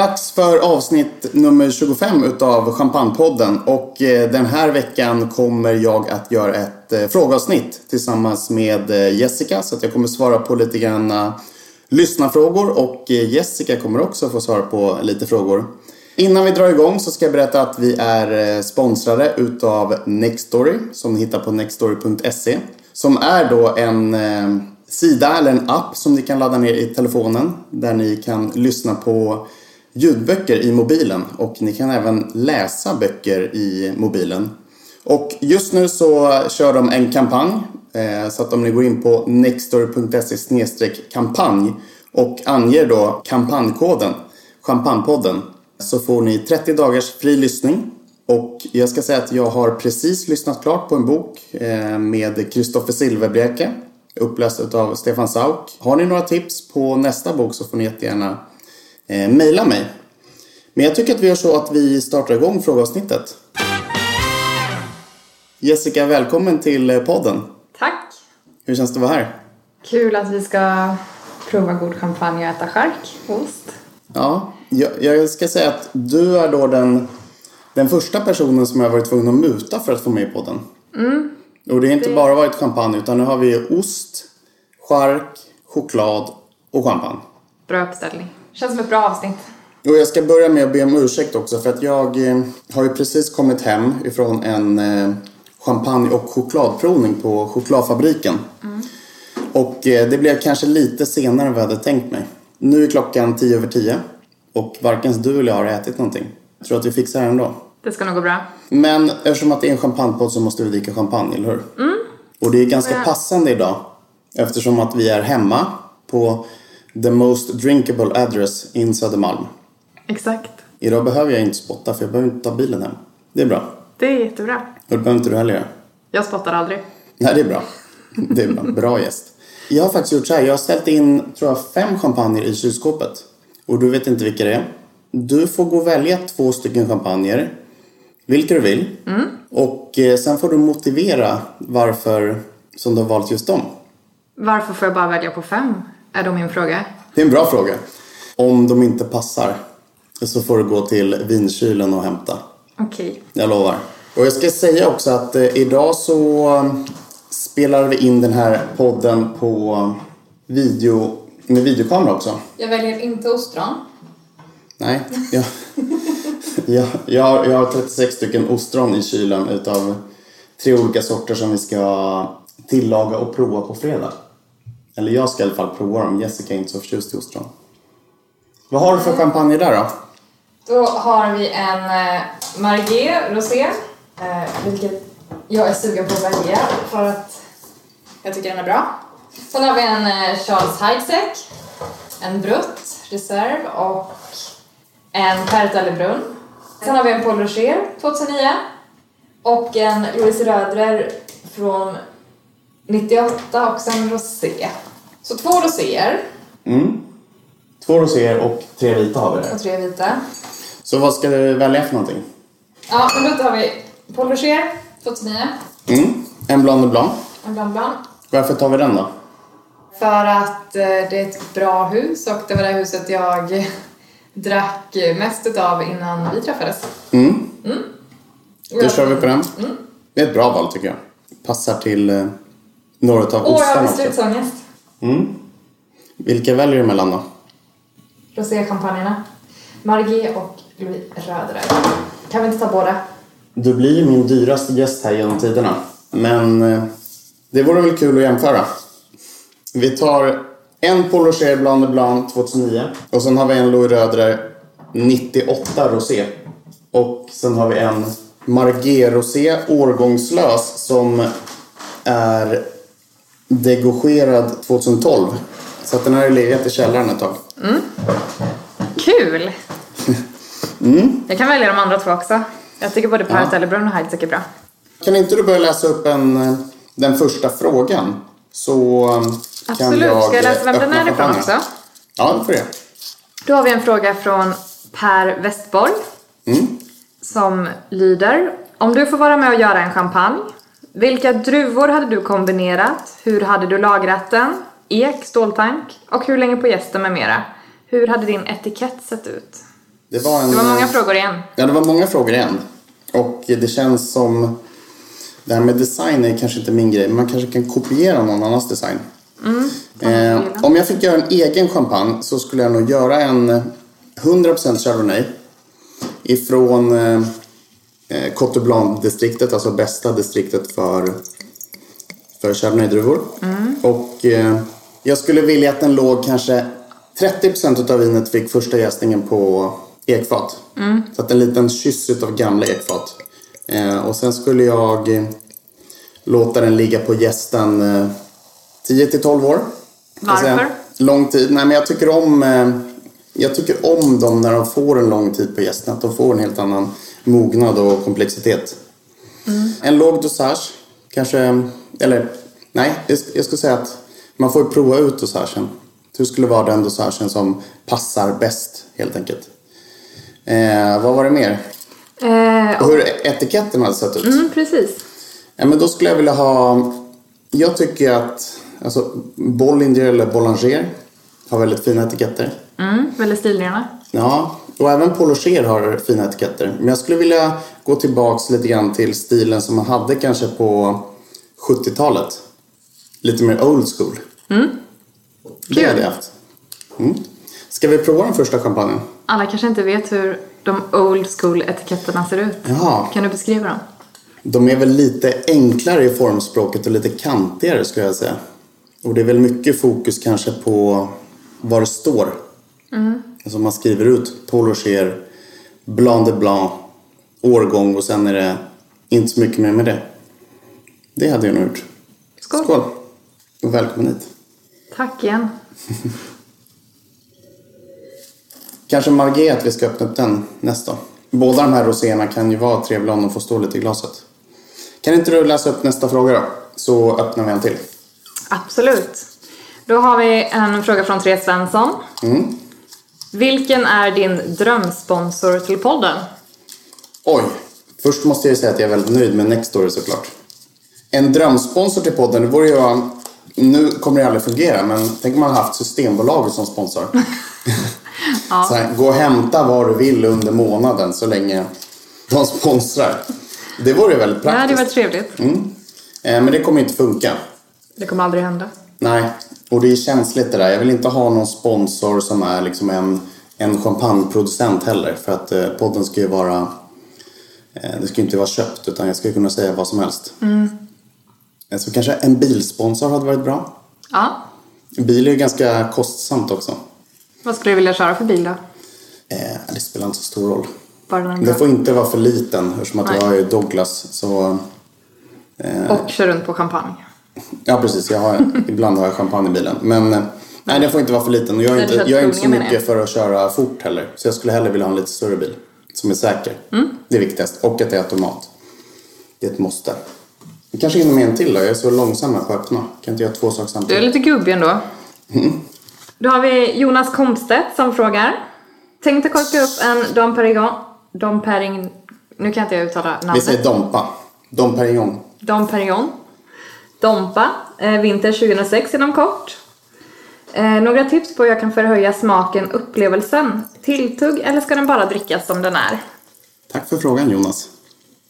Dags för avsnitt nummer 25 utav Champagnepodden. Och eh, den här veckan kommer jag att göra ett eh, frågeavsnitt tillsammans med eh, Jessica. Så att jag kommer svara på lite grann lyssnarfrågor. Och Jessica kommer också få svara på lite frågor. Innan vi drar igång så ska jag berätta att vi är sponsrade utav Nextory som ni hittar på nextory.se som är då en sida eller en app som ni kan ladda ner i telefonen där ni kan lyssna på ljudböcker i mobilen och ni kan även läsa böcker i mobilen. Och just nu så kör de en kampanj eh, så att om ni går in på nextory.se kampanj och anger då kampanjkoden Champagnepodden så får ni 30 dagars fri lyssning. Och jag ska säga att jag har precis lyssnat klart på en bok eh, med Kristoffer Silverbräke, uppläst av Stefan Sauk. Har ni några tips på nästa bok så får ni jättegärna eh, mejla mig. Men jag tycker att vi gör så att vi startar igång frågeavsnittet. Jessica, välkommen till eh, podden. Tack! Hur känns det att vara här? Kul att vi ska prova god champagne och äta chark och ost. Ja, jag, jag ska säga att du är då den, den första personen som jag har varit tvungen att muta för att få med i podden. Och det har inte Det- bara varit champagne utan nu har vi ost, chark, choklad och champagne. Bra uppställning. Känns som ett bra avsnitt. Och jag ska börja med att be om ursäkt också för att jag eh, har ju precis kommit hem ifrån en eh, champagne och chokladprovning på chokladfabriken. Och eh, det blev kanske lite senare än vad jag hade tänkt mig. Nu är klockan tio över tio och varken du eller jag har ätit någonting. Jag tror att vi fixar det ändå. Det ska nog gå bra. Men eftersom att det är en champagnepodd så måste vi dricka champagne, eller hur? Och det är ganska passande idag. Eftersom att vi är hemma på the most drinkable address in Södermalm. Exakt. Idag behöver jag inte spotta för jag behöver inte ta bilen hem. Det är bra. Det är jättebra. Och det behöver inte du heller göra. Jag spottar aldrig. Nej, det är bra. Det är bra. Bra gäst. Jag har faktiskt gjort så här. Jag har ställt in, tror jag, fem champagner i kylskåpet. Och du vet inte vilka det är. Du får gå och välja två stycken champagner. Vilka du vill. Och eh, sen får du motivera varför som du har valt just dem. Varför får jag bara välja på fem? Är då min fråga. Det är en bra fråga. Om de inte passar så får du gå till vinkylen och hämta. Okej. Jag lovar. Och jag ska säga också att eh, idag så eh, spelar vi in den här podden på video, med videokamera också. Jag väljer inte ostron. Nej, jag, jag, jag, har, jag har 36 stycken ostron i kylen utav tre olika sorter som vi ska tillaga och prova på fredag. Eller jag ska i alla fall prova dem. Jessica är inte så förtjust i ostron. Vad har du för champagne där då? Då har vi en eh, Margé Rosé. Eh, vilket jag är sugen på att välja för att jag tycker den är bra. Sen har vi en eh, Charles Heidsieck. en Brutt reserv och en Perta Lebrun. Sen har vi en Paul Rocher 2009 och en Louise Rödrer från 98 och sen Rosé. Så två roséer Två roséer och tre vita har vi där. och tre vita. Så vad ska du välja för någonting? Ja, men då tar vi Paul Rocher 2009, Mm. En Blanc de Blanc. en Blanc Blanc. Varför tar vi den då? För att eh, det är ett bra hus och det var det huset jag drack mest utav innan vi träffades. Mm. Och Då kör vi på den. Mm. Det är ett bra val tycker jag. Passar till några av Åh, jag ostarna har beslutsångest. Vilka väljer du mellan då? Roséchampagnerna. Margit och Louis Rödre. Kan vi inte ta båda? Du blir ju min dyraste gäst här genom tiderna. Men eh, det vore väl kul att jämföra. Vi tar en Paul Rocher Blanc de Blanc 2009. Och sen har vi en Louis Rödre 98 Rosé. Och sen har vi en Marguerite Rosé årgångslös som är degorgerad 2012. Så att den här har legat i källaren ett tag. Kul! Jag kan välja de andra två också. Jag tycker både Paret Ellebrunn och Heidseck är bra. Kan inte du börja läsa upp en, eh, den första frågan? Så kan Absolut. jag Ska jag läsa vem eh, den är ifrån också? Ja, det får jag. Då har vi en fråga från Per Westborg. Som lyder. Om du får vara med och göra en champagne. Vilka druvor hade du kombinerat? Hur hade du lagrat den? Ek, ståltank? Och hur länge på gästen med mera? Hur hade din etikett sett ut? Det var, en, Det var många eh, frågor igen. Ja, det var många frågor igen. Och det känns som... Det här med design är kanske inte min grej, men man kanske kan kopiera någon annans design. eh, om jag fick göra en egen champagne så skulle jag nog göra en eh, 100% Chardonnay ifrån eh, Cote Blanc-distriktet, alltså bästa distriktet för, för Chardonnay-druvor. Och eh, jag skulle vilja att den låg kanske 30% av vinet fick första jäsningen på ekfat. Så att en liten kyss av gamla ekfat. Eh, och sen skulle jag låta den ligga på jästen eh, 10-12 år. Kan jag säga. Varför? Lång tid. Nej men jag tycker om eh, jag tycker om dem när de får en lång tid på gästen. Att de får en helt annan mognad och komplexitet. En låg dosage. Kanske, eller nej, jag sk- jag skulle säga att man får prova ut dosagen. Hur skulle vara den dosagen som passar bäst helt enkelt. Eh, vad var det mer? Eh, Och hur etiketten hade sett ut? mm, precis. Ja, men då skulle jag vilja ha... Jag tycker att alltså, Bollinger eller Boulanger har väldigt fina etiketter. Mm, väldigt stilrena. Ja, och även Paul Rocher har fina etiketter. Men jag skulle vilja gå tillbaks lite grann till stilen som man hade kanske på 70-talet. Lite mer old school. Det hade jag haft. Mm. Ska vi prova den första champagnen? Alla kanske inte vet hur de old school etiketterna ser ut. Jaha. Kan du beskriva dem? De är väl lite enklare i formspråket och lite kantigare skulle jag säga. Och det är väl mycket fokus kanske på vad det står. Alltså man skriver ut Paul Rocher, Blanc de Blanc, årgång och sen är det inte så mycket mer med det. Det hade jag nog gjort. Skål. Skål! Och välkommen hit. Tack igen. Kanske Margit att vi ska öppna upp den nästa. Båda de här roséerna kan ju vara trevliga om de får stå lite i glaset. Kan inte du läsa upp nästa fråga då? Så öppnar vi en till. Absolut. Då har vi en fråga från Therese Svensson. Vilken är din drömsponsor till podden? Oj! Först måste jag säga att jag är väldigt nöjd med Nextory såklart. En drömsponsor till podden, det vore ju... Nu kommer det aldrig fungera, men tänk om man haft Systembolaget som sponsor. Så här, gå och hämta vad du vill under månaden så länge de sponsrar. Det vore ju väldigt Ja, det praktiskt. var trevligt. Eh, Men det kommer inte funka. Det kommer aldrig hända. Nej, och det är känsligt det där. Jag vill inte ha någon sponsor som är liksom en, en champagneproducent heller. För att eh, podden ska ju vara... Eh, det ska ju inte vara köpt utan jag ska kunna säga vad som helst. Eh, Så kanske en bilsponsor hade varit bra. Ja. Bil är ju ganska kostsamt också. Vad skulle du vilja köra för bil då? Eh, det spelar inte så stor roll. Den är får inte vara för liten eftersom att Nej. jag ju Douglas. Så, Och kör runt på champagne. Ja precis, jag har, ibland har jag champagne i bilen. Men, eh, nej, den får inte vara för liten. Och jag är, inte, jag är inte så mycket för att köra fort heller. Så jag skulle hellre vilja ha en lite större bil. Som är säker. Mm. Det är viktigast. Och att det är automat. Det är ett måste. Vi kanske hinner med en till då. Jag är så långsam på att öppna. Kan inte göra två saker Du är samtidigt. lite gubbig ändå. Då har vi Jonas Komstedt som frågar. Tänkte korka upp en Dom Perignon. Dom Perignon. Nu kan inte jag uttala Vi namnet. säger Dompa. Dom Perignon. Dom Perignon. Dompa. Eh, vinter 2006 inom kort. Eh, några tips på hur jag kan förhöja smaken, upplevelsen. Tilltugg eller ska den bara drickas som den är? Tack för frågan Jonas.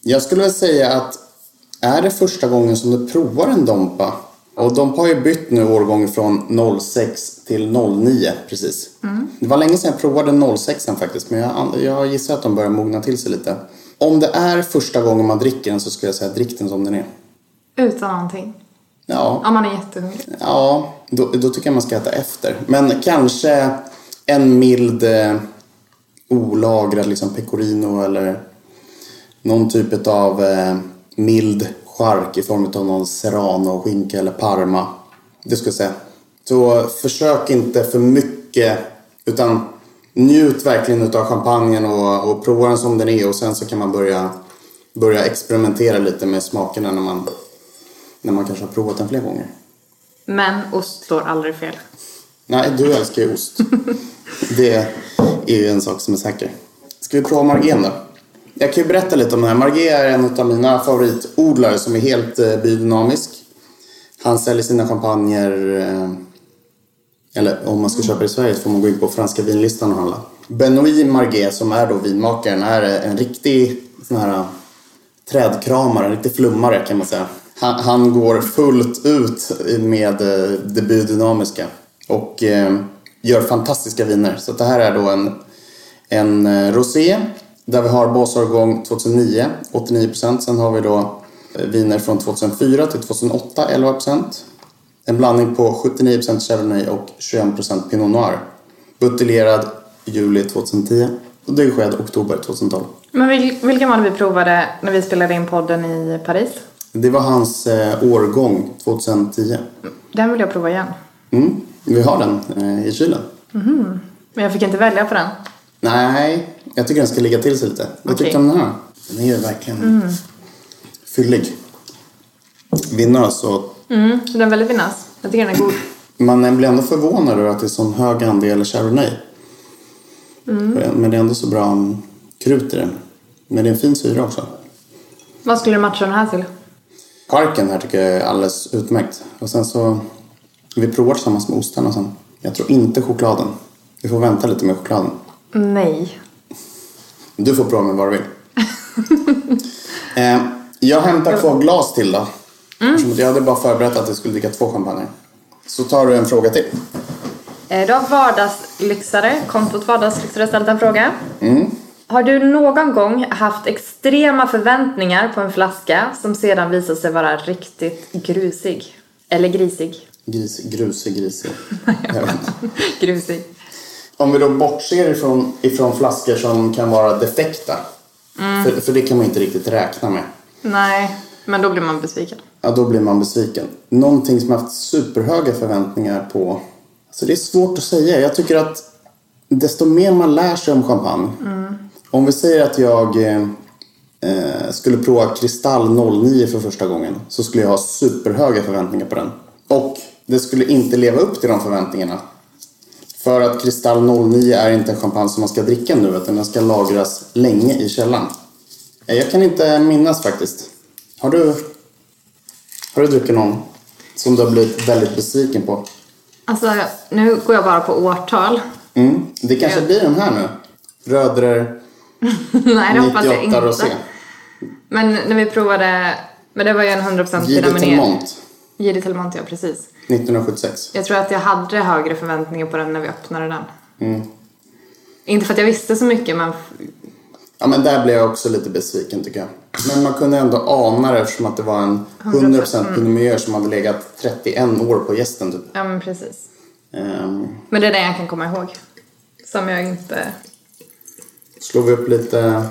Jag skulle vilja säga att är det första gången som du provar en Dompa och Dompa har ju bytt nu årgång från 06 till 09 precis. Det var länge sedan jag provade 06 faktiskt men jag, jag gissar att de börjar mogna till sig lite. Om det är första gången man dricker den så skulle jag säga drick den som den är. Utan någonting. Ja, Om man är jättehungrig. ja då, då tycker jag man ska äta efter. Men kanske en mild eh, olagrad liksom pecorino eller någon typ av eh, mild chark i form av någon serrano, skinka eller parma. Det ska jag säga. Så försök inte för mycket utan njut verkligen utav champagnen och, och prova den som den är och sen så kan man börja, börja experimentera lite med smakerna när man, när man kanske har provat den flera gånger. Men ost slår aldrig fel. Nej, du älskar ju ost. Det är ju en sak som är säker. Ska vi prova Margén då? Jag kan ju berätta lite om det här. Margé är en av mina favoritodlare som är helt eh, biodynamisk. Han säljer sina champagner, eh, eller om man ska köpa i Sverige så får man gå in på franska vinlistan och handla. Benoît Margé som är då vinmakaren är en riktig sån här trädkramare, en riktig flummare kan man säga. Han, han går fullt ut med eh, det biodynamiska och eh, gör fantastiska viner. Så det här är då en, en eh, rosé där vi har basårgång 2009, 89%. Sen har vi då viner från 2004 till 2008, 11%. En blandning på 79% Chardonnay och 21% Pinot Noir. Buteljerad juli 2010 och degorgerad oktober 2012. Men vilken var det vi provade när vi spelade in podden i Paris? Det var hans eh, årgång 2010. Den vill jag prova igen. Mm, vi har den eh, i kylen. Men jag fick inte välja på den. Nej, jag tycker den ska ligga till sig lite. Vad Okej. tyckte du om den här? Den är ju verkligen fyllig. Vinner alltså. Mm, den är väldigt finnas. Jag tycker den är god. Man blir ändå förvånad över att det är sån hög andel Chardonnay. Men det är ändå så bra mm, krut i den. Men det är en fin syra också. Vad skulle du matcha den här till? Parken här tycker jag är alldeles utmärkt. Och sen så... Vi provar tillsammans med ostarna sen. Jag tror inte chokladen. Vi får vänta lite med chokladen. Nej. Du får prova med vad du vill. eh, jag hämtar två glas till då. Att Jag hade bara förberett att jag skulle dricka två champagne. Så tar du en fråga till. Eh, Då har vardagslyxare, kontot vardagslyxare ställt en fråga. Har du någon gång haft extrema förväntningar på en flaska som sedan visar sig vara riktigt grusig? Eller grisig? Gris, grusig, grisig. Grusig. Om vi då bortser ifrån, ifrån flaskor som kan vara defekta. För, för det kan man inte riktigt räkna med. Nej, men då blir man besviken. Ja, då blir man besviken. Någonting som jag haft superhöga förväntningar på. Alltså det är svårt att säga. Jag tycker att desto mer man lär sig om champagne. Om vi säger att jag eh, skulle prova Kristall 09 för första gången. Så skulle jag ha superhöga förväntningar på den. Och det skulle inte leva upp till de förväntningarna. För att Kristall 09 är inte en champagne som man ska dricka nu. Utan den ska lagras länge i källan. Eh, Jag kan inte minnas faktiskt. Har du har du druckit någon som du har blivit väldigt besviken på? Alltså, nu går jag bara på årtal. Mm. Det kanske Ja. blir den här nu. Rödrer Nej, det hoppas jag 98 inte. rosé. Men när vi provade, men det var ju en 100% Guide Pinot Meunier. Telmont ja precis. 1976. Jag tror att jag hade högre förväntningar på den när vi öppnade den. Mm. Inte för att jag visste så mycket, men Ja men där blev jag också lite besviken tycker jag. Men man kunde ändå ana det eftersom att det var en 100% Pinot Meunier som hade legat 31 år på gästen typ. ja, men precis. Ehm, Men det är det jag kan komma ihåg. Som jag inte... slår vi upp lite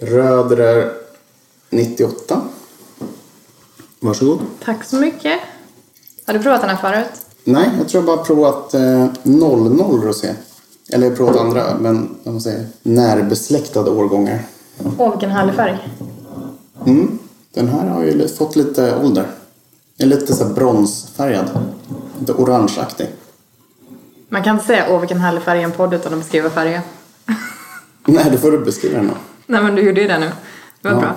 Rödrer 98. Varsågod. Tack så mycket. Har du provat den här förut? Nej, jag tror jag bara provat eh, 00 rosé. Eller provat andra, men vad man säger, närbesläktade årgångar. Åh, vilken härlig färg. Mm. Den här har ju fått lite ålder. Den är lite så bronsfärgad. Lite orangeaktig. Man kan inte säga åh vilken härlig färg i en podd utan att beskriva färgen. Nej, då får du beskriva den då. Nej men du gjorde ju det nu. Det var Ja. bra.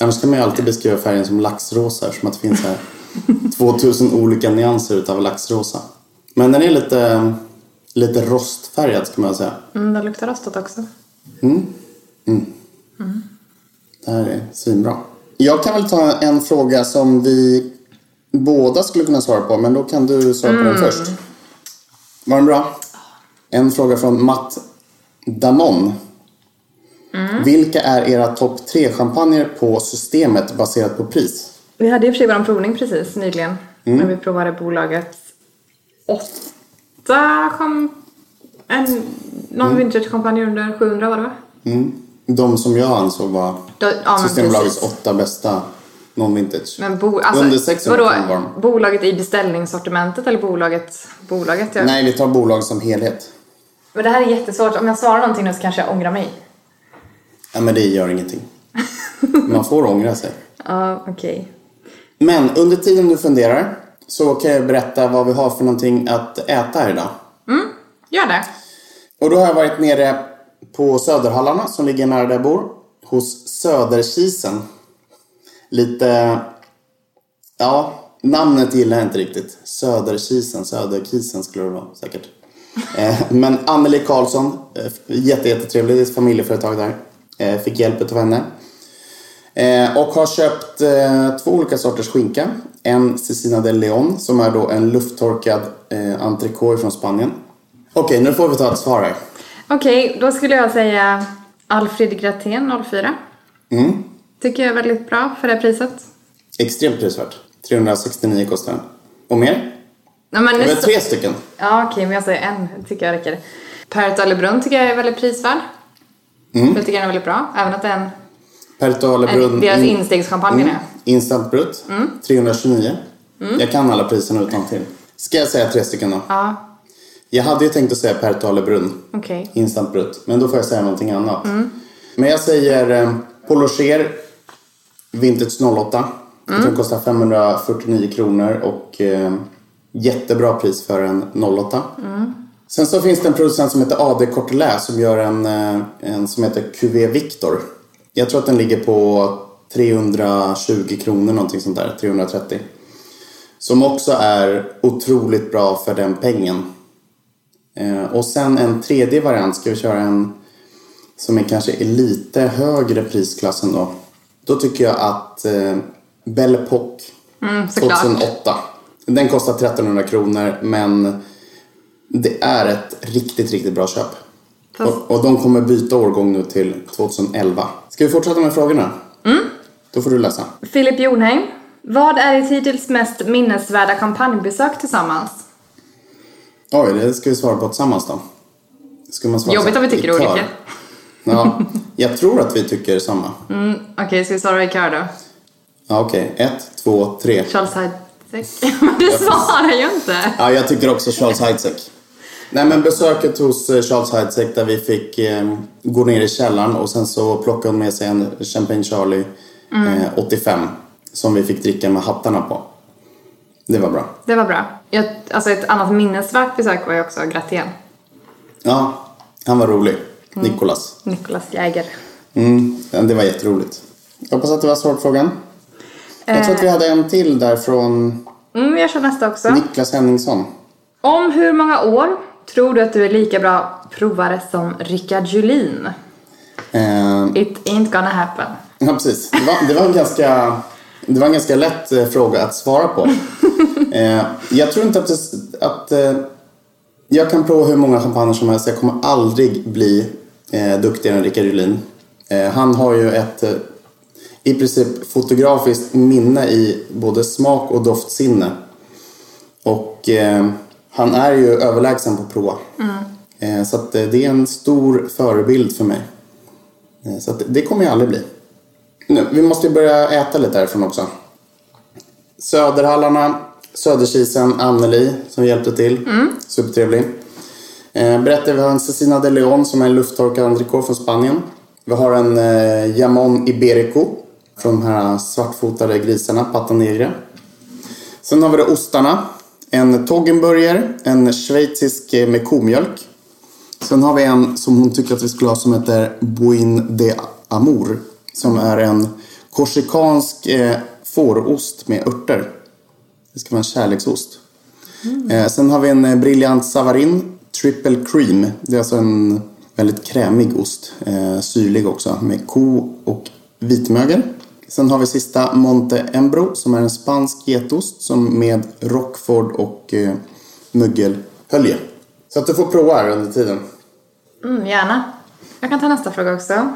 Annars kan man ju alltid beskriva färgen som laxrosa som att det finns här 2000 olika nyanser utav laxrosa. Men den är lite, lite rostfärgad ska man säga. Mm, det luktar rostat också. Det här är svinbra. Jag kan väl ta en fråga som vi båda skulle kunna svara på, men då kan du svara på den först. Var den bra? En fråga från Matt Damon. Vilka är era topp tre champagner på systemet baserat på pris? Vi hade i och för sig vår provning precis nyligen. När vi provade bolagets åtta cham... En, någon vintagechampagne under 700 var det va? De som jag ansåg var Då- ja, Systembolagets åtta bästa non-vintage. Men bo, alltså, Under 600 vadå, var de. Bolaget i beställningssortimentet eller bolaget? Bolaget ja. Nej, vi tar bolag som helhet. Men det här är jättesvårt. Om jag svarar någonting nu så kanske jag ångrar mig. Ja, men det gör ingenting. Man får ångra sig. Ja, okej. Men under tiden du funderar så kan jag berätta vad vi har för någonting att äta här idag. Gör det. Och då har jag varit nere på Söderhallarna som ligger nära där jag bor. Hos Söderkisen. Lite... Ja, namnet gillar jag inte riktigt. Söderkisen, Söderkisen skulle det vara säkert. Eh, Men Anneli Karlsson, eh, jätte, jättetrevlig, det är ett familjeföretag där. Eh, Fick hjälp av henne. Och har köpt två olika sorters skinka. En Cecina de Leon som är då en lufttorkad entrecote från Spanien. Okej, nu får vi ta ett svar här. Okej, då skulle jag säga Alfred Gratén 04. Mm. Tycker jag är väldigt bra för det priset. Extremt prisvärt. 369 kostar den. Och mer? Nej, men Det nu var tre stycken. Ja, okej, men jag säger en. tycker jag räcker. Perret Brunn tycker jag är väldigt prisvärd. Mm. Jag tycker den är väldigt bra. Även att den... Pertale En, Brunn. deras in- instegschampagne mm. Instant Brut. 329. Jag kan alla priserna utan till. Ska jag säga tre stycken då? Ja, Jag hade ju tänkt att säga Pertale Brunn. okej. Instant Brut. Men då får jag säga någonting annat. Men jag säger eh, Vintage 08. Jag tror den kostar 549 kronor och eh, jättebra pris för en 08. Sen så finns det en producent som heter AD Cortelä som gör en, eh, en som heter QV Victor. Jag tror att den ligger på 320 kronor någonting sånt där, 330. Som också är otroligt bra för den pengen. Eh, och sen en tredje variant ska vi köra en som är kanske i lite högre prisklassen då. Då tycker jag att eh, Belle Epoque Mm, såklart. 2008. Den kostar 1300 kronor men det är ett riktigt, riktigt bra köp. Fast- Och, och de kommer byta årgång nu till 2011. Ska vi fortsätta med frågorna? Mm. Då får du läsa. Filip Jonheim. Vad är ert hittills mest minnesvärda kampanjbesök tillsammans? Oj, det ska vi svara på tillsammans då. Ska man svara Jobbigt om vi tycker olika. Ja, jag tror att vi tycker samma. Okej, ska vi svara i kör då? Ja, Okej, ett, två, tre. Charles Men du svarar ju inte. Ja, jag tycker också Charles Heidsieck. Nej, men besöket hos eh, Charles Heidsieck där vi fick eh, gå ner i källaren och sen så plockade hon med sig en Champagne Charlie eh, 85 som vi fick dricka med hattarna på. Det var bra. Det var bra. Jag, alltså ett annat minnesvärt besök var ju också Gratén. Ja, han var rolig. Nicolas. Nicolas Jäger. Mm, det var jätteroligt. Jag hoppas att det var svar på frågan. Jag tror att vi hade en till där från Mm, jag kör nästa också. Niklas Henningsson. Om hur många år tror du att du är lika bra provare som Rickard Julin? Eh, It ain't gonna happen. Ja, precis. Det var, det var, en, ganska, det var en ganska lätt eh, fråga att svara på. eh, jag tror inte att, det, att eh, jag kan prova hur många champagner som helst. Jag kommer aldrig bli eh, duktigare än Rickard Julin. Eh, han har ju ett eh, i princip fotografiskt minne i både smak och doftsinne. Och eh, han är ju överlägsen på prova. Eh, så att, eh, det är en stor förebild för mig. Eh, Så att det- kommer jag aldrig bli. Nu, vi måste ju börja äta lite härifrån också. Söderhallarna Söderkisen Anneli som hjälpte till. Supertrevlig. Eh, berättade vi har en Cecina de Leon som är en lufttorkad entrecote från Spanien. Vi har en eh, Jamon Iberico från de här svartfotade grisarna, Pata Negra. Sen har vi då ostarna. En Toggenburger, en schweizisk eh, med komjölk. Sen har vi en som hon tycker att vi skulle ha som heter Buin de Amour. Som är en korsikansk eh, fårost med örter. Det ska vara en kärleksost. Eh, sen har vi en Brilliant Savarin Triple Cream. Det är alltså en väldigt krämig ost. Eh, syrlig också med ko och vitmögel. Sen har vi sista Monte Embro som är en spansk getost som med Rockford och eh, mögelhölje. Så att du får prova här under tiden. Mm, gärna. Jag kan ta nästa fråga också.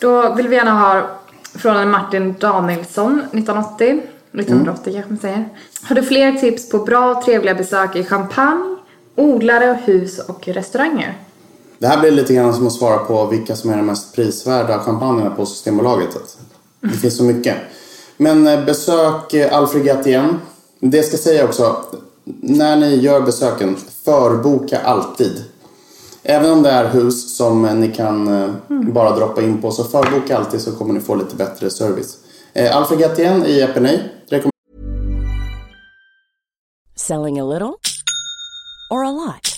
Då vill vi gärna ha från Martin Danielsson 1980. 1980 kanske man säger. Har du fler tips på bra trevliga besök i Champagne, odlare, hus och restauranger? Det här blir lite grann som att svara på vilka som är de mest prisvärda champagnerna på Systembolaget. Det finns så mycket. Men eh, besök eh, Alfred Gatien. Det ska jag säga också. När ni gör besöken, förboka alltid. Även om det är hus som eh, ni kan eh, bara droppa in på, så förboka alltid så kommer ni få lite bättre service. Eh, Alfred Gatien i Epinay. Rekomm- Selling a little or a lot?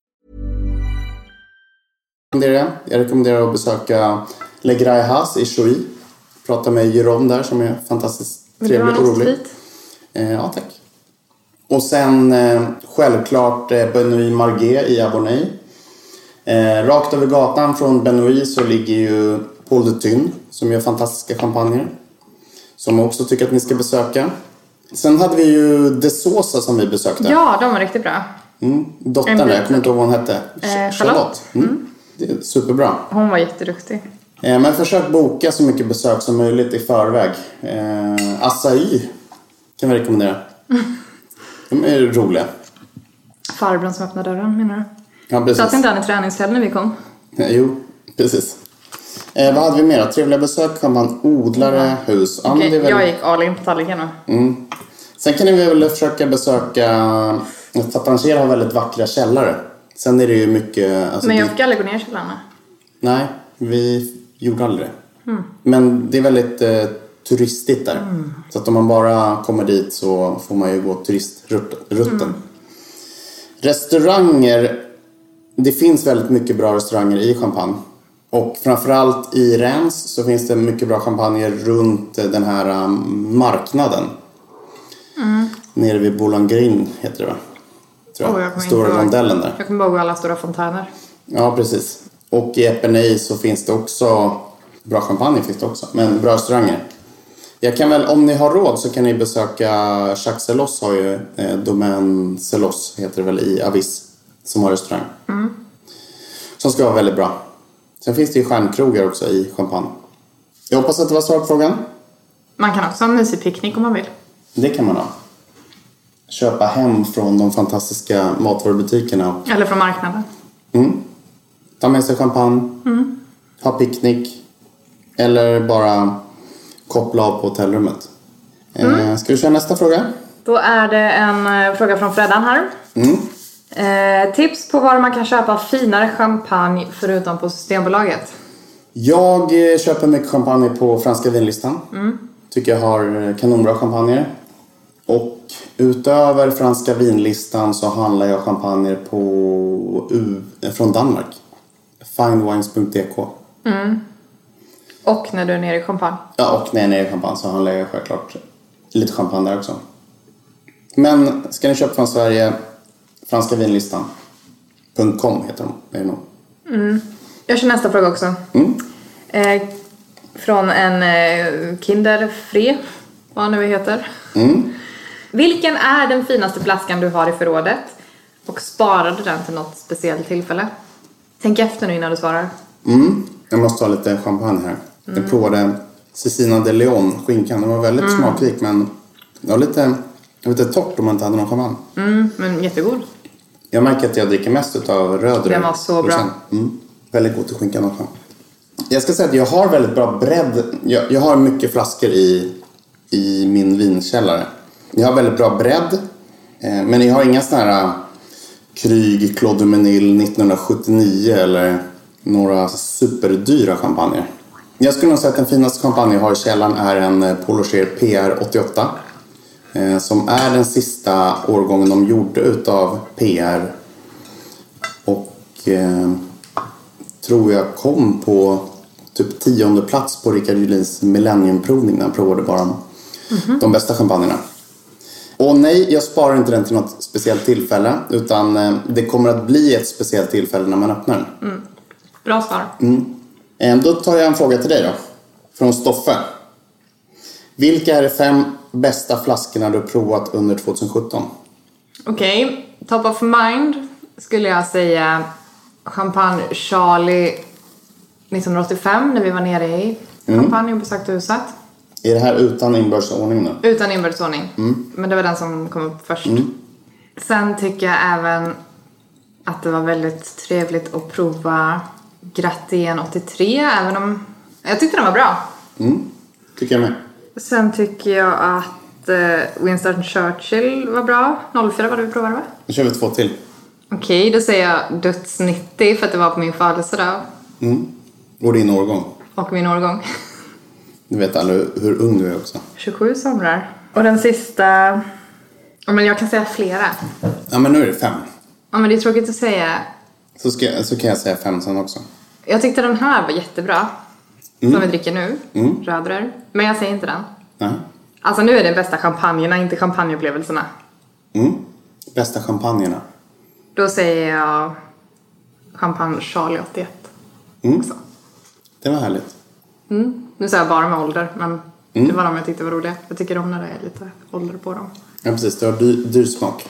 rekommenderar jag. Jag rekommenderar att besöka Le Graillas i Chouy. Prata med Jérôme där som är fantastiskt trevlig och rolig. Eh, ja, tack. Och sen eh, självklart eh, Benoît Marguet i Abonney. Eh, rakt över gatan från Benoît så ligger ju Paul de Thun som gör fantastiska champagner. Som jag också tycker att ni ska besöka. Sen hade vi ju De Sosa som vi besökte. Ja, de var riktigt bra. Mm, dottern där, jag kommer inte ihåg vad hon hette. Eh, Charlotte. Mm. Det är superbra. Hon var jätteduktig. Eh, Men försök boka så mycket besök som möjligt i förväg. Eh, Acai kan vi rekommendera. De är roliga. Farbrorn som öppnade dörren menar du? Ja, precis. Satt inte han i träningsställ när vi kom? Eh, Jo, precis. Eh, vad hade vi mer? Trevliga besök kan man odlare, hus. Ja, är väl... jag gick all in på tallriken nu. Sen kan ni väl försöka besöka... Tatangier har väldigt vackra källare. Sen är det ju mycket... Alltså, Men jag det- fick aldrig gå ner i källaren. Nej, vi gjorde aldrig det. Men det är väldigt eh, turistigt där. Så att om man bara kommer dit så får man ju gå turistrutten. Restauranger. Det finns väldigt mycket bra restauranger i Champagne. Och framförallt i Reims så finns det mycket bra champagner runt eh, den här eh, marknaden. Nere vid Boulangrin heter det va? Tror jag. Åh, jag Stora rondellen där. Jag kommer ihåg alla stora fontäner. Ja, precis. Och i Epernay så finns det också bra champagne finns det också, men bra restauranger. Jag kan väl, om ni har råd så kan ni besöka Jacques Celos har ju eh, Domaine Celos heter det väl i Avis som har restaurang. Som ska vara väldigt bra. Sen finns det ju stjärnkrogar också i Champagne. Jag hoppas att det var svar på frågan. Man kan också ha en mysig picknick om man vill. Det kan man ha. Köpa hem från de fantastiska matvarubutikerna Eller från marknaden. Ta med sig champagne. Ha picknick. Eller bara koppla av på hotellrummet. Eh, ska du köra nästa fråga? Då är det en eh, fråga från Freddan här. Eh, tips på var man kan köpa finare champagne förutom på Systembolaget. Jag eh, köper mycket champagne på franska vinlistan. Tycker jag har kanonbra champagner. Och utöver franska vinlistan så handlar jag champagne på eh, från Danmark. Finewines.dk. Och när du är nere i champagne. Ja, och när jag är nere i champagne så handlar jag självklart lite champagne där också. Men ska ni köpa från Sverige, franska vinlistan. .com heter de. Är det nog. Jag kör nästa fråga också. Eh, från en eh, Kinderfre, vad nu heter. Vilken är den finaste flaskan du har i förrådet? Och sparade den till något speciellt tillfälle? Tänk efter nu innan du svarar. Mm. Jag måste ha lite champagne här. Jag provade Cecina de Leon, skinkan. Den var väldigt smakrik men det var lite, lite torrt om man inte hade någon champagne. Mm, men jättegod. Jag märker att jag dricker mest utav röd Den var så bra. Mm. Väldigt god till skinkan också. Jag ska säga att jag har väldigt bra bredd. Jag, jag har mycket flaskor i, i min vinkällare. Jag har väldigt bra bredd. Eh, men jag har inga sådana här äh, Kryg, Claude de Menil 1979 eller några superdyra champagner. Jag skulle nog säga att den finaste champagne jag har i källaren är en eh, Polocher PR 88. Eh, som är den sista årgången de gjorde utav PR. Och eh, tror jag kom på typ tionde plats på Rickard Julins Millenniumprovning när han provade bara de bästa champagnerna. Och nej, jag sparar inte den till något speciellt tillfälle utan eh, det kommer att bli ett speciellt tillfälle när man öppnar den. Bra svar. Eh, Då tar jag en fråga till dig då. Från Stoffe. Vilka är de fem bästa flaskorna du provat under 2017? Okej, top of mind skulle jag säga Champagne Charlie 1985 när vi var nere i Champagne och besökte huset. Är det här utan inbördes ordning nu? Utan inbördesordning. Men det var den som kom upp först. Sen tycker jag även att det var väldigt trevligt att prova Grattien 83 även om jag tyckte den var bra. Tycker jag med. Sen tycker jag att eh, Winston Churchill var bra. 04 var det vi provade va? Nu kör vi två till. Okej, då säger jag Döds 90 för att det var på min födelsedag Och din årgång. och min årgång. Du vet alla hur, ung du är också. 27 somrar. Och den sista... Ja, men jag kan säga flera. Ja, men nu är det fem. Ja, men det är tråkigt att säga. Så, ska, jag- så kan jag säga fem sen också. Jag tyckte den här var jättebra. Som vi dricker nu. Rödrör. Men jag säger inte den. Ja. Alltså nu är det bästa champagnerna, inte champagneupplevelserna. Mm. Bästa champagnerna. Då säger jag Champagne Charlie 81. Också. Det var härligt. Nu säger jag bara med ålder, men det var de jag tyckte var roliga. Jag tycker om när det är lite ålder på dem. Ja, precis. Det var dyr, dyr smak.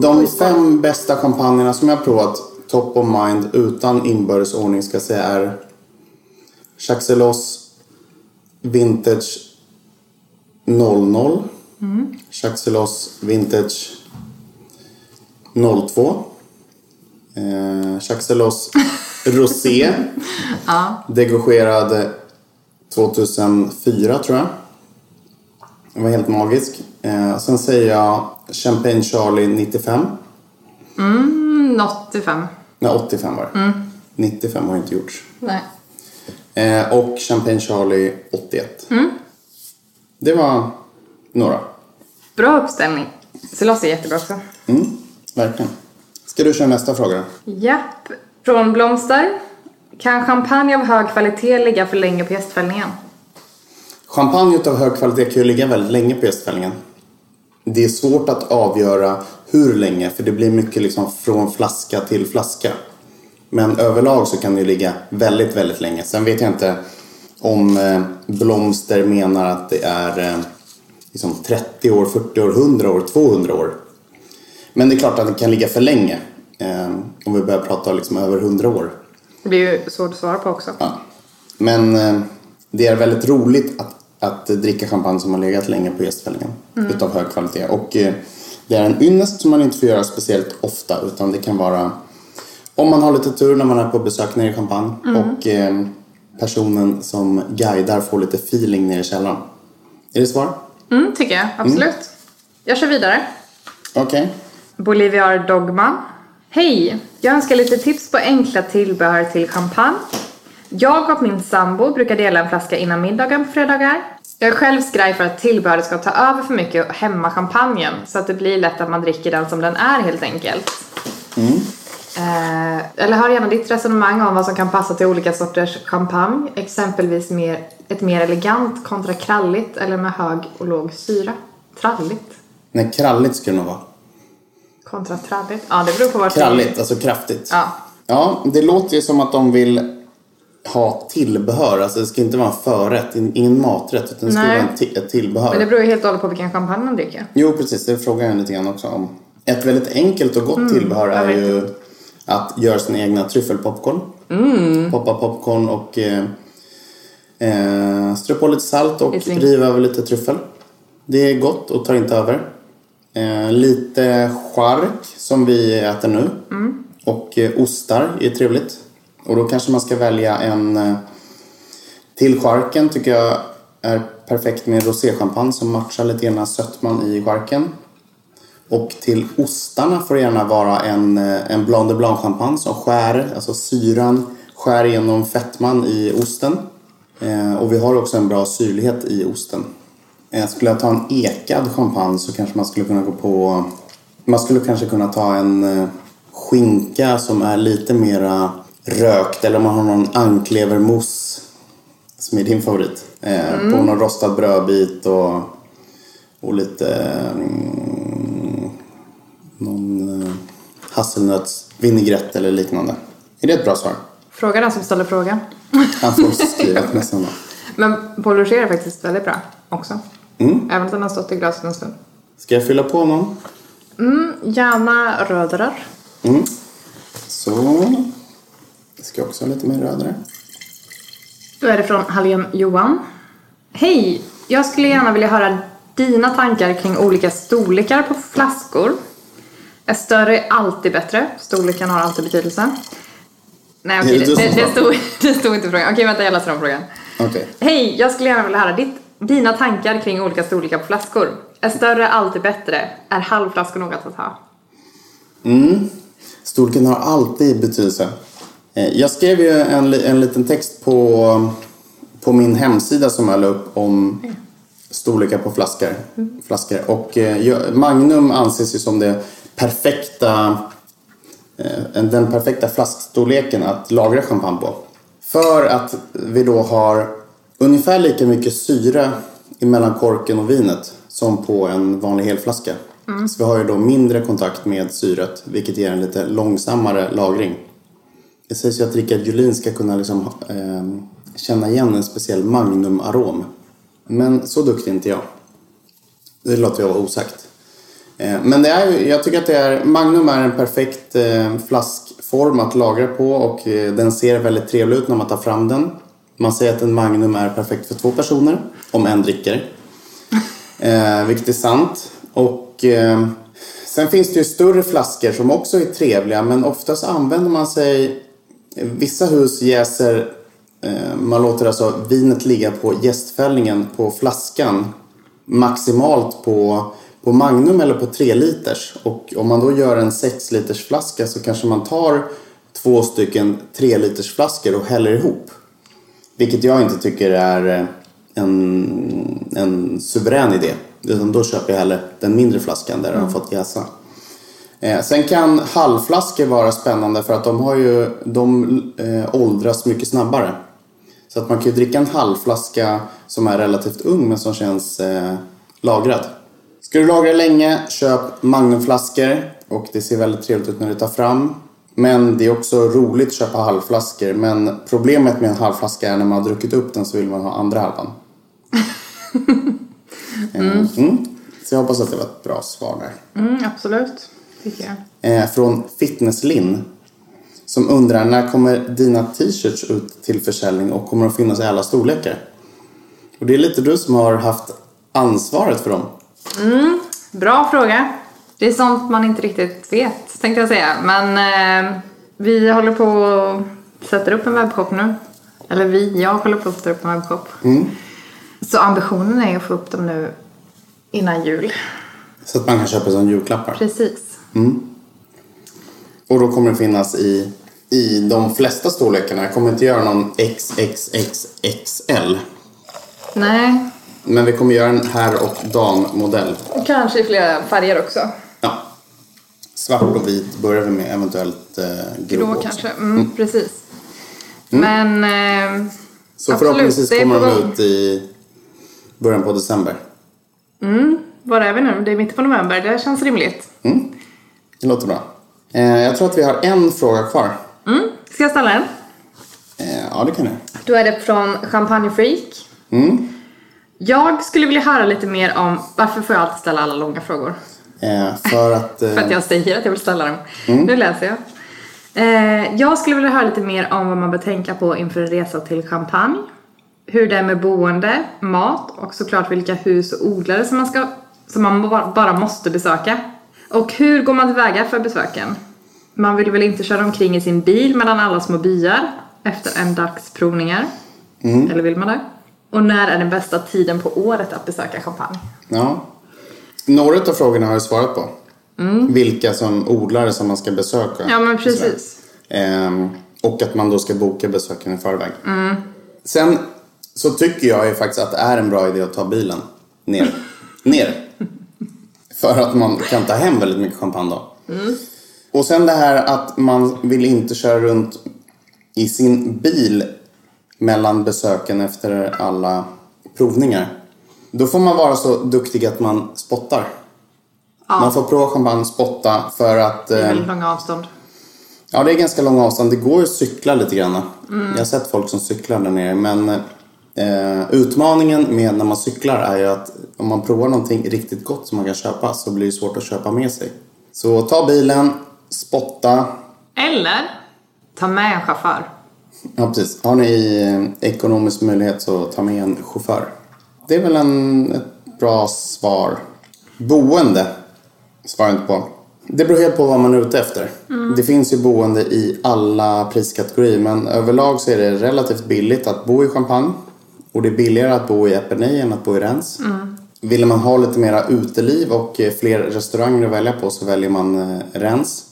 De fem bästa champagnerna som jag har provat, top of mind, utan inbördes ordning ska jag säga är Chaxelos Vintage 00. Chaxelos Vintage 02. Eh, Chaxelos Rosé. Degogerad 2004 tror jag. Den var helt magisk. Eh, sen säger jag Champagne Charlie 95. Mm, 85. Nej, 85 var det. 95 har inte gjorts. Nej. Eh, och Champagne Charlie 81. Det var några. Bra uppställning. Silas är jättebra också. Mm, verkligen. Ska du köra nästa fråga? Japp. Från Blomster. Kan champagne av hög kvalitet ligga för länge på gästfällningen? Champagne av hög kvalitet kan ju ligga väldigt länge på gästfällningen. Det är svårt att avgöra hur länge för det blir mycket liksom från flaska till flaska. Men överlag så kan det ju ligga väldigt, väldigt länge. Sen vet jag inte om eh, Blomster menar att det är eh, liksom 30 år, 40 år, 100 år, 200 år. Men det är klart att det kan ligga för länge. Eh, om vi börjar prata liksom över 100 år. Det blir ju svårt att svara på också. Ja. Men eh, det är väldigt roligt att, att dricka champagne som har legat länge på gästfällningen. Utav hög kvalitet. Och eh, det är en ynnest som man inte får göra speciellt ofta utan det kan vara Om man har lite tur när man är på besök nere i Champagne och eh, personen som guidar får lite feeling nere i källaren. Är det svar? Mm, tycker jag. Absolut. Jag kör vidare. Okej. Boliviar Dogma. Hej! Jag önskar lite tips på enkla tillbehör till champagne. Jag och min sambo brukar dela en flaska innan middagen på fredagar. Jag är själv skraj för att tillbehöret ska ta över för mycket hemma champagnen så att det blir lätt att man dricker den som den är helt enkelt. Eh, eller hör gärna ditt resonemang om vad som kan passa till olika sorters champagne. Exempelvis mer, ett mer elegant kontra kralligt eller med hög och låg syra. Tralligt Nej, kralligt skulle det nog vara. Kontra tralligt. Ja, det beror på vart Kralligt, alltså kraftigt. Ja. Ja, det låter ju som att de vill ha tillbehör. Alltså det ska inte vara en förrätt, in- ingen maträtt. Utan det ska Nej. vara en ti- ett tillbehör. Men det beror ju helt och hållet på vilken champagne man dricker. Jo, precis. Det frågar jag lite grann också om. Ett väldigt enkelt och gott tillbehör är Mm, jag vet ju att göra sina egna tryffelpopcorn. Mm. Poppa popcorn och eh, eh, strö på lite salt och Riesling. riva över lite tryffel. Det är gott och tar inte över. Eh, lite chark som vi äter nu. Mm. Och eh, ostar är trevligt. Och då kanske man ska välja en eh, till charken tycker jag är perfekt med roséchampagne som matchar lite grann sötman i charken. Och till ostarna får det gärna vara en, en Blanc de Blanc champagne som skär, alltså syran skär igenom fettman i osten. Eh, och vi har också en bra syrlighet i osten. Eh, skulle jag ta en ekad champagne så kanske man skulle kunna gå på... Man skulle kanske kunna ta en eh, skinka som är lite mera rökt eller om man har någon anklevermousse som är din favorit. Eh, På någon rostad brödbit och, och lite mm, någon eh, hasselnötsvinägrett eller liknande. Är det ett bra svar? Fråga den som ställer frågan. Han får skriva till nästa. Men Paul Rocher är faktiskt väldigt bra också. Mm. Även om den har stått i glaset en stund. Ska jag fylla på någon? Gärna rödrar. Mm. Så. Jag ska också ha lite mer rödare. Då är det från Hallén Johan. Hej! Jag skulle gärna vilja höra dina tankar kring olika storlekar på flaskor. Är större alltid bättre? Storleken har alltid betydelse. Nej okej, Är det det, det, stod, det stod inte i frågan. Okej vänta, jag läser om frågan. Okej. Hej! Jag skulle gärna vilja höra ditt, dina tankar kring olika storlekar på flaskor. Är större alltid bättre? Är halvflaskor något att ha? Mm. Storleken har alltid betydelse. Eh, jag skrev ju en, en liten text på, på min hemsida som jag la upp om storlekar på flaskor. flaskor. Och eh, Magnum anses ju som det perfekta, eh, den perfekta flaskstorleken att lagra champagne på. För att vi då har ungefär lika mycket syre mellan korken och vinet som på en vanlig helflaska. Så vi har ju då mindre kontakt med syret vilket ger en lite långsammare lagring. Det sägs ju att Rickard Julin ska kunna liksom, eh, känna igen en speciell Magnum-arom. Men så duktig är inte jag. Det låter jag vara osagt. Eh, Men det är, jag tycker att det är, Magnum är en perfekt eh, flaskform att lagra på och eh, den ser väldigt trevlig ut när man tar fram den. Man säger att en Magnum är perfekt för två personer, om en dricker. Eh, vilket är sant. Och eh, sen finns det ju större flaskor som också är trevliga men oftast använder man sig... Vissa hus jäser... Eh, man låter alltså vinet ligga på jästfällningen på flaskan maximalt på, på Magnum eller på 3 liters. Och om man då gör en 6 liters flaska så kanske man tar två stycken 3 liters flaskor och häller ihop. Vilket jag inte tycker är eh, en, en suverän idé. Utan då köper jag hellre den mindre flaskan där den har fått jäsa. Eh, sen kan halvflaskor vara spännande för att de, har ju, de eh, åldras mycket snabbare. Så att man kan ju dricka en halvflaska som är relativt ung men som känns eh, lagrad. Ska du lagra länge, köp Magnumflaskor och det ser väldigt trevligt ut när du tar fram. Men det är också roligt att köpa halvflaskor. Men problemet med en halvflaska är när man har druckit upp den så vill man ha andra halvan. mm. Mm. Så jag hoppas att det var ett bra svar där. Mm, absolut, tycker jag. Eh, från Fitnesslinn. Som undrar när kommer dina t-shirts ut till försäljning och kommer de finnas i alla storlekar? Och det är lite du som har haft ansvaret för dem. Bra fråga. Det är sånt man inte riktigt vet, tänkte jag säga. Men eh, Vi håller på och sätter upp en webbshop nu. Eller vi, jag håller på att sätta upp en webbshop. Så ambitionen är att få upp dem nu innan jul. Så att man kan köpa som julklappar. Precis. Och då kommer det finnas i, i de flesta storlekarna. Jag kommer inte göra någon XXXXL. Nej, Men vi kommer göra en herr och dammodell. kanske i flera färger också. Svart och vit börjar vi med, eventuellt eh, grå, Grå kanske, mm, precis. Men eh, Så Absolut, förhoppningsvis det är kommer de ut i början på december. var är vi nu? Det är mitten på november, det känns rimligt. Det låter bra. Eh, jag tror att vi har en fråga kvar. Ska jag ställa den? Eh, ja, det kan du. Då är det från Champagne Freak. Mm. Jag skulle vilja höra lite mer om, varför får jag alltid ställa alla långa frågor? Eh, för att... För att jag säger att jag vill ställa dem. Nu läser jag. Eh, jag skulle vilja höra lite mer om vad man bör tänka på inför en resa till Champagne. Hur det är med boende, mat och såklart vilka hus och odlare som man, ska, som man bara- måste besöka. Och hur går man tillväga för besöken? Man vill väl inte köra omkring i sin bil mellan alla små byar efter en dags provningar? Eller vill man det? Och när är den bästa tiden på året att besöka Champagne? Ja. Några av frågorna har jag svarat på. Vilka som odlare som man ska besöka. Ja men precis. Ehm, och att man då ska boka besöken i förväg. Sen så tycker jag ju faktiskt att det är en bra idé att ta bilen ner. ner. För att man kan ta hem väldigt mycket champagne då. Och sen det här att man vill inte köra runt i sin bil mellan besöken efter alla provningar. Då får man vara så duktig att man spottar. Man får prova champagne, spotta för att... Det är eh, väldigt långa avstånd. Ja, det är ganska långa avstånd. Det går att cykla lite grann. Jag har sett folk som cyklar där nere. Men eh, utmaningen med när man cyklar är ju att om man provar någonting riktigt gott som man kan köpa så blir det svårt att köpa med sig. Så ta bilen, spotta. Eller ta med en chaufför. Ja, precis. Har ni eh, ekonomisk möjlighet så ta med en chaufför. Det är väl en, ett bra svar. Boende svarar jag inte på. Det beror helt på vad man är ute efter. Det finns ju boende i alla priskategorier men överlag så är det relativt billigt att bo i Champagne. Och det är billigare att bo i Epernay än att bo i Rennes. Vill man ha lite mera uteliv och eh, fler restauranger att välja på så väljer man eh, Rennes.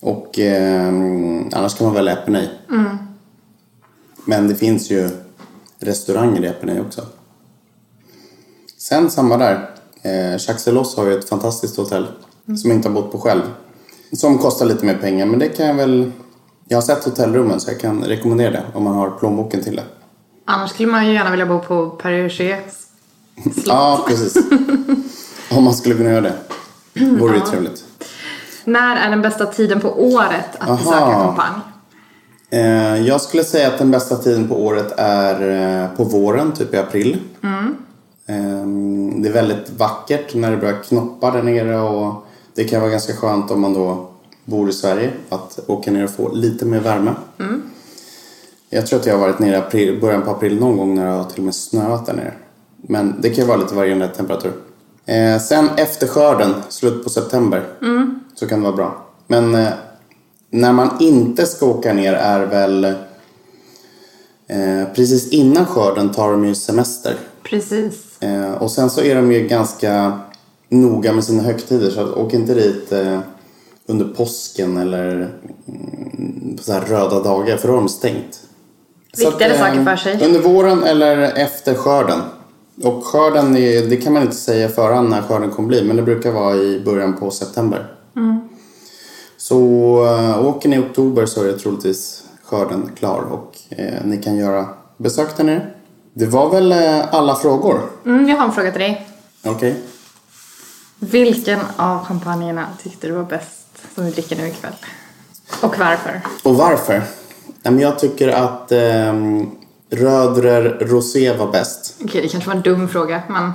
Och eh, annars kan man välja Epernay. Men det finns ju restauranger i Epernay också. Sen samma där. Eh, Delos har ju ett fantastiskt hotell som jag inte har bott på själv. Som kostar lite mer pengar men det kan jag väl... Jag har sett hotellrummen så jag kan rekommendera det om man har plånboken till det. Annars skulle man ju gärna vilja bo på Perriers Ja, precis. om man skulle kunna göra det. Vore ju trevligt. När är den bästa tiden på året att Aha. besöka Champagne? Eh, jag skulle säga att den bästa tiden på året är eh, på våren, typ i april. Eh, det är väldigt vackert när det börjar knoppa där nere och det kan vara ganska skönt om man då bor i Sverige att åka ner och få lite mer värme. Jag tror att jag har varit nere i april, början på april någon gång när det har till och med snöat där nere. Men det kan ju vara lite varierande temperatur. Eh, sen efter skörden, slut på september, så kan det vara bra. Men eh, när man inte ska åka ner är väl eh, precis innan skörden tar de ju semester. Precis. Eh, och sen så är de ju ganska noga med sina högtider så att åk inte dit eh, under påsken eller mm, på så här röda dagar för då har de stängt. Viktigare eh, saker för sig. Under våren eller efter skörden. Och skörden, är, det kan man inte säga förhand när skörden kommer bli men det brukar vara i början på september. Så äh, åker ni i oktober så är det troligtvis skörden klar och eh, ni kan göra besök där nere. Det var väl eh, alla frågor? Mm, jag har en fråga till dig. Okej. Vilken av champagnerna tyckte du var bäst som vi dricker nu ikväll? Och varför? Och varför? Jag tycker att ehm, Rödrer Rosé var bäst. Okej, det kanske var en dum fråga, men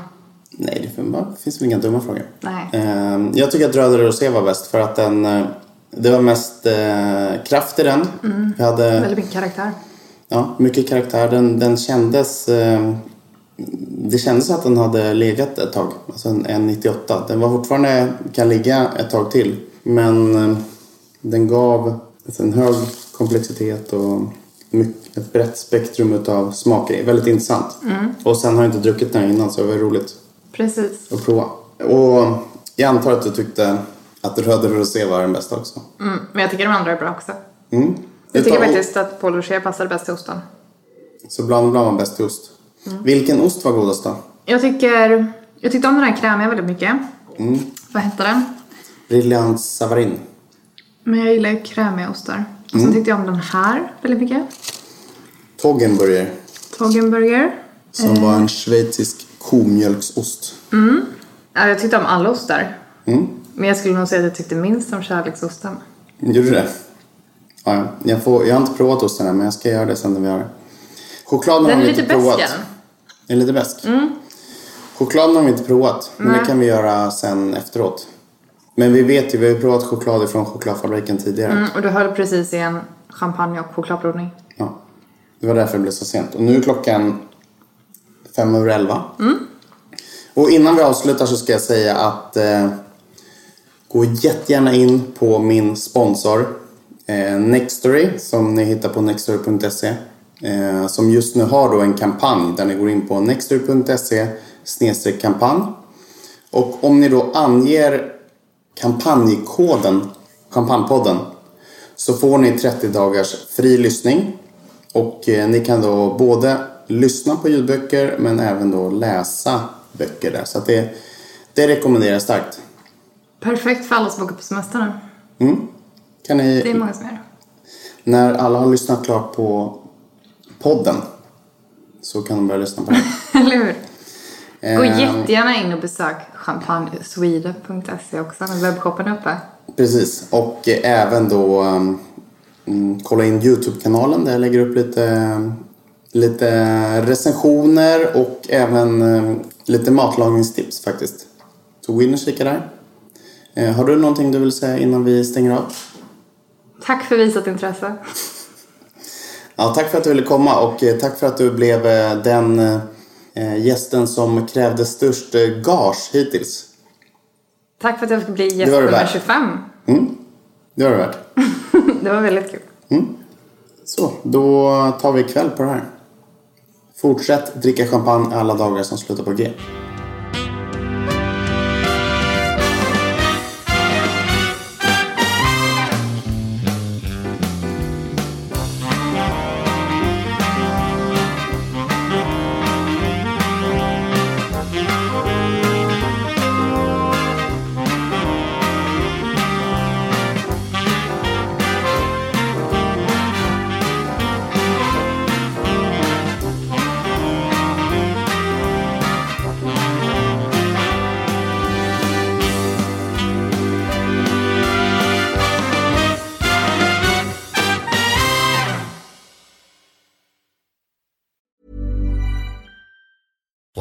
Nej, det fin- det finns väl inga dumma frågor. nej. Ehm, jag tycker att Rödrer Rosé var bäst för att den, eh, det var mest eh, kraft i den. Vi hade Väldigt mycket karaktär. Ja, mycket karaktär. Den, den kändes... Eh, det kändes att den hade legat ett tag. Alltså en, en 98. Den var fortfarande, kan ligga ett tag till. Men eh, den gav en hög komplexitet och mycket, ett brett spektrum utav smaker. Väldigt intressant. Och sen har jag inte druckit den här innan så det var roligt Precis. att prova. Och jag antar att du tyckte att röd rosé var den bästa också. Mm, men jag tycker de andra är bra också. Mm. Jag tycker faktiskt att Paul Rocher passar bäst till osten. Så bland bland var bäst till ost. Mm. Vilken ost var godast då? Jag tycker... Jag tyckte om den här krämiga väldigt mycket. Vad hette den? Brilliant Savarin. Men jag gillar ju krämiga ostar. Och sen tyckte jag om den här väldigt mycket. Toggenburger. Toggenburger. Som var en schweizisk komjölksost. Ja, jag tyckte om alla ostar. Mm. Men jag skulle nog säga att jag tyckte minst om kärleksosten. Gjorde du det? Ja, ja. jag, får, jag har inte provat osten än men jag ska göra det sen när vi har. Chokladen Den har vi lite inte provat. besk den. Är lite besk. Chokladen har vi inte provat. Men det kan vi göra sen efteråt. Men vi vet ju, vi har ju provat choklad från chokladfabriken tidigare. Mm, och du höll precis i en champagne och chokladprovning. Ja. Det var därför det blev så sent. Och nu är klockan fem över elva. Och innan vi avslutar så ska jag säga att eh, gå jättegärna in på min sponsor Nextory som ni hittar på nextory.se eh, som just nu har då en kampanj där ni går in på nextory.se kampanj och om ni då anger kampanjkoden Champagnepodden så får ni 30 dagars fri lyssning. Och eh, ni kan då både lyssna på ljudböcker men även då läsa böcker där. Så att det, det rekommenderar jag starkt. Perfekt för alla som åker på semester nu. Kan ni, Det är många som gör när alla har lyssnat klart på podden så kan de börja lyssna på den. Eller hur? Gå Ehm, jättegärna in och besök champagneswede.se också när webbshoppen är uppe. Precis, och även då um, kolla in Youtube-kanalen där jag lägger upp lite, lite recensioner och även um, lite matlagningstips faktiskt. Så gå in och kika där. Eh, har du någonting du vill säga innan vi stänger av? Tack för visat intresse. Ja, tack för att du ville komma och eh, tack för att du blev eh, den eh, gästen som krävde störst gage hittills. Tack för att jag fick bli gäst nummer värt. 25. Det var det värt. Det var väldigt kul. Så, då tar vi kväll på det här. Fortsätt dricka champagne alla dagar som slutar på G.